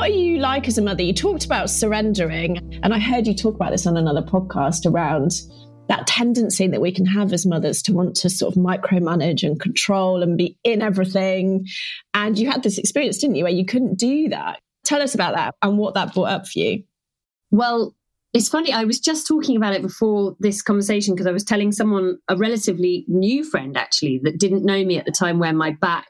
what are you like as a mother? You talked about surrendering, and I heard you talk about this on another podcast around that tendency that we can have as mothers to want to sort of micromanage and control and be in everything. And you had this experience, didn't you, where you couldn't do that? Tell us about that and what that brought up for you. Well, it's funny. I was just talking about it before this conversation because I was telling someone, a relatively new friend actually, that didn't know me at the time where my back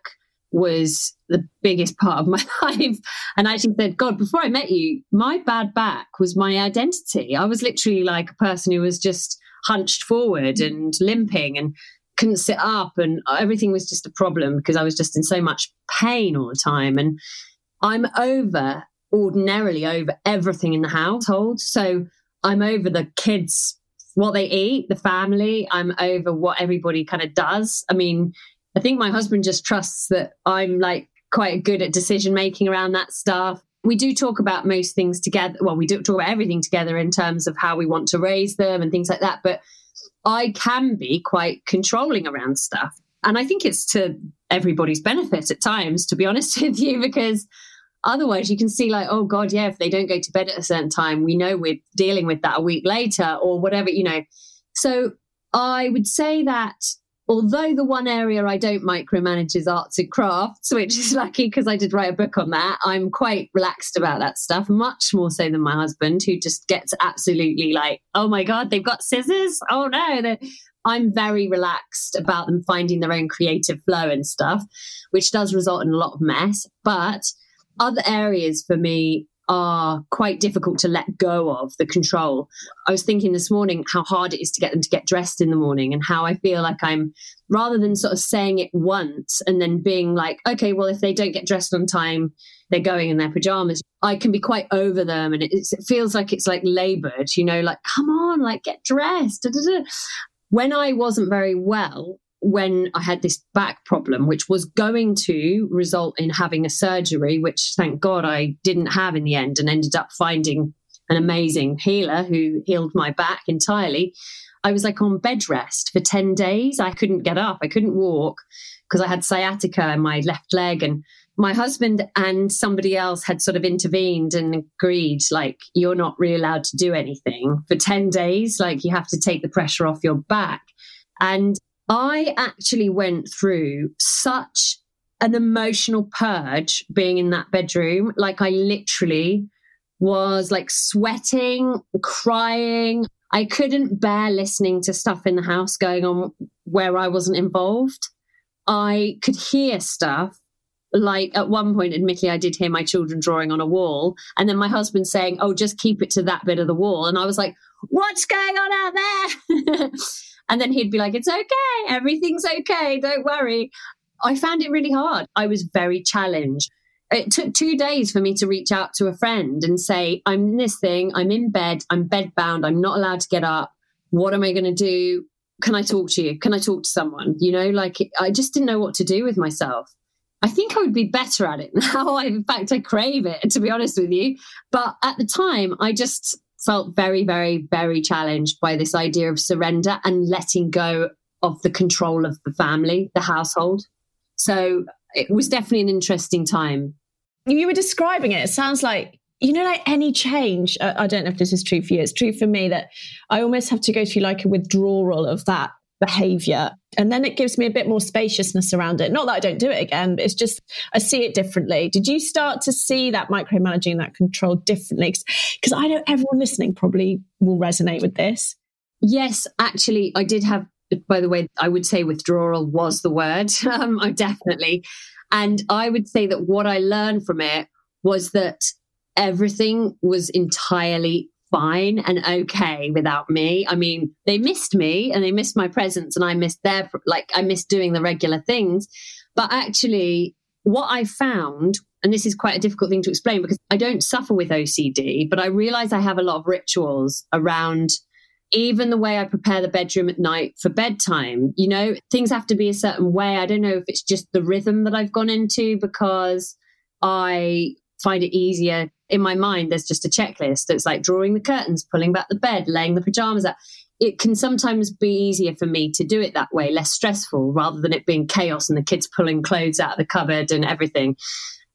was the biggest part of my life. And I actually said, God, before I met you, my bad back was my identity. I was literally like a person who was just hunched forward and limping and couldn't sit up. And everything was just a problem because I was just in so much pain all the time. And I'm over, ordinarily over everything in the household. So I'm over the kids, what they eat, the family. I'm over what everybody kind of does. I mean, I think my husband just trusts that I'm like quite good at decision making around that stuff. We do talk about most things together. Well, we do talk about everything together in terms of how we want to raise them and things like that. But I can be quite controlling around stuff. And I think it's to everybody's benefit at times, to be honest with you, because otherwise you can see, like, oh God, yeah, if they don't go to bed at a certain time, we know we're dealing with that a week later or whatever, you know. So I would say that although the one area I don't micromanage is arts and crafts, which is lucky because I did write a book on that, I'm quite relaxed about that stuff, much more so than my husband, who just gets absolutely like, oh my God, they've got scissors. Oh no. I'm very relaxed about them finding their own creative flow and stuff, which does result in a lot of mess. But other areas for me are quite difficult to let go of the control. I was thinking this morning how hard it is to get them to get dressed in the morning and how I feel like I'm rather than sort of saying it once and then being like, okay, well, if they don't get dressed on time, they're going in their pajamas. I can be quite over them and it, it feels like it's like labored, you know, like, come on, like get dressed. Da, da, da. When I wasn't very well, when I had this back problem, which was going to result in having a surgery, which thank God I didn't have in the end and ended up finding an amazing healer who healed my back entirely. I was like on bed rest for 10 days. I couldn't get up, I couldn't walk because I had sciatica in my left leg. And my husband and somebody else had sort of intervened and agreed, like, you're not really allowed to do anything for 10 days. Like, you have to take the pressure off your back. And I actually went through such an emotional purge being in that bedroom. Like I literally was like sweating, crying. I couldn't bear listening to stuff in the house going on where I wasn't involved. I could hear stuff. Like at one point, admittedly, I did hear my children drawing on a wall, and then my husband saying, Oh, just keep it to that bit of the wall. And I was like, What's going on out there? And then he'd be like, it's okay. Everything's okay. Don't worry. I found it really hard. I was very challenged. It took two days for me to reach out to a friend and say, I'm this thing. I'm in bed. I'm bed bound. I'm not allowed to get up. What am I going to do? Can I talk to you? Can I talk to someone? You know, like I just didn't know what to do with myself. I think I would be better at it now. in fact, I crave it, to be honest with you. But at the time, I just felt very, very, very challenged by this idea of surrender and letting go of the control of the family, the household. So it was definitely an interesting time. You were describing it. It sounds like, you know, like any change. I don't know if this is true for you. It's true for me that I almost have to go through like a withdrawal of that behavior. And then it gives me a bit more spaciousness around it. Not that I don't do it again, but it's just I see it differently. Did you start to see that micromanaging, that control differently? Because I know everyone listening probably will resonate with this. Yes, actually, I did have, by the way, I would say withdrawal was the word. Um, I definitely. And I would say that what I learned from it was that everything was entirely fine and okay without me. I mean, they missed me and they missed my presence and I missed their, like, I missed doing the regular things. But actually, what I found, and this is quite a difficult thing to explain because I don't suffer with OCD, but I realize I have a lot of rituals around even the way I prepare the bedroom at night for bedtime. You know, things have to be a certain way. I don't know if it's just the rhythm that I've gone into because I find it easier in my mind, there's just a checklist. It's like drawing the curtains, pulling back the bed, laying the pajamas out. It can sometimes be easier for me to do it that way, less stressful, rather than it being chaos and the kids pulling clothes out of the cupboard and everything.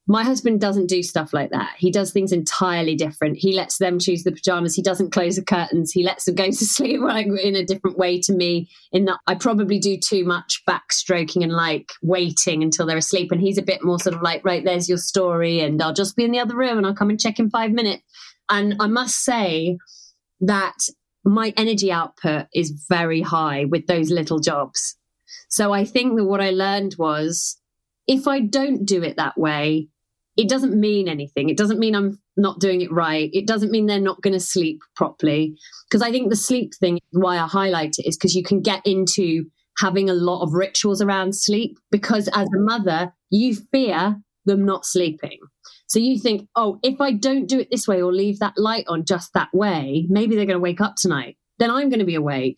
My husband doesn't do stuff like that. He does things entirely different. He lets them choose the pajamas. He doesn't close the curtains. He lets them go to sleep like in a different way to me. In that I probably do too much backstroking and like waiting until they're asleep. And he's a bit more sort of like, right, there's your story, and I'll just be in the other room and I'll come and check in five minutes. And I must say that my energy output is very high with those little jobs. So I think that what I learned was if I don't do it that way, it doesn't mean anything. It doesn't mean I'm not doing it right. It doesn't mean they're not going to sleep properly. Because I think the sleep thing, why I highlight it, is because you can get into having a lot of rituals around sleep. Because as a mother, you fear them not sleeping. So you think, oh, if I don't do it this way or leave that light on just that way, maybe they're going to wake up tonight. Then I'm going to be awake.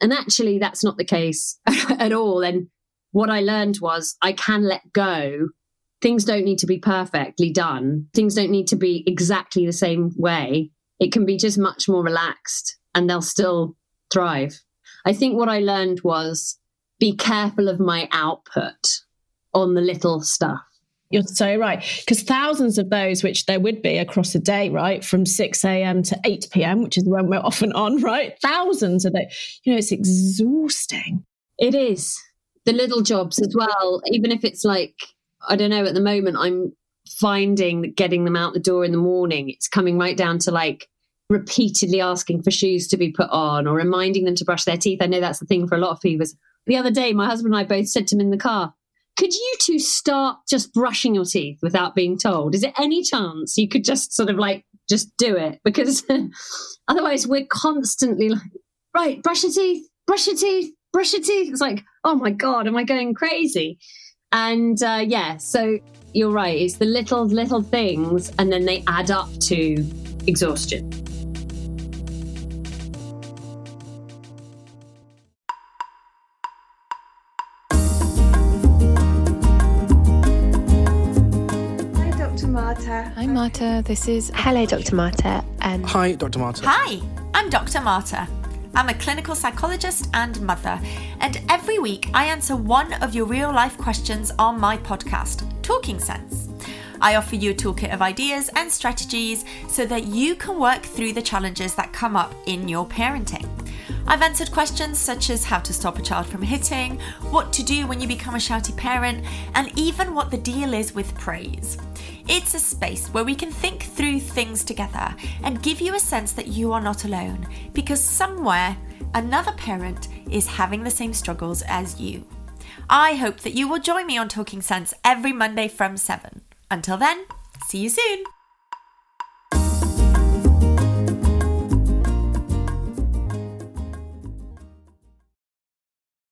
And actually, that's not the case at all. And what I learned was I can let go. Things don't need to be perfectly done, things don't need to be exactly the same way. It can be just much more relaxed and they'll still thrive. I think what I learned was be careful of my output on the little stuff. You're so right. Because thousands of those, which there would be across a day, right, from 6 a.m. to 8 p.m., which is when we're often on, right? Thousands of those. You know, it's exhausting. It is. The little jobs as well, even if it's like, I don't know, at the moment, I'm finding that getting them out the door in the morning, it's coming right down to like repeatedly asking for shoes to be put on or reminding them to brush their teeth. I know that's the thing for a lot of people. The other day, my husband and I both said to him in the car, could you two start just brushing your teeth without being told? Is there any chance you could just sort of like just do it? Because otherwise, we're constantly like, right, brush your teeth, brush your teeth, brush your teeth. It's like, oh my God, am I going crazy? And uh, yeah, so you're right. It's the little, little things, and then they add up to exhaustion. Hi, Doctor Marta. Hi Marta, this is. Hello, Dr. Marta. Um... Hi, Dr. Marta. Hi, I'm Dr. Marta. I'm a clinical psychologist and mother, and every week I answer one of your real life questions on my podcast, Talking Sense. I offer you a toolkit of ideas and strategies so that you can work through the challenges that come up in your parenting. I've answered questions such as how to stop a child from hitting, what to do when you become a shouty parent, and even what the deal is with praise. It's a space where we can think through things together and give you a sense that you are not alone because somewhere another parent is having the same struggles as you. I hope that you will join me on Talking Sense every Monday from 7. Until then, see you soon.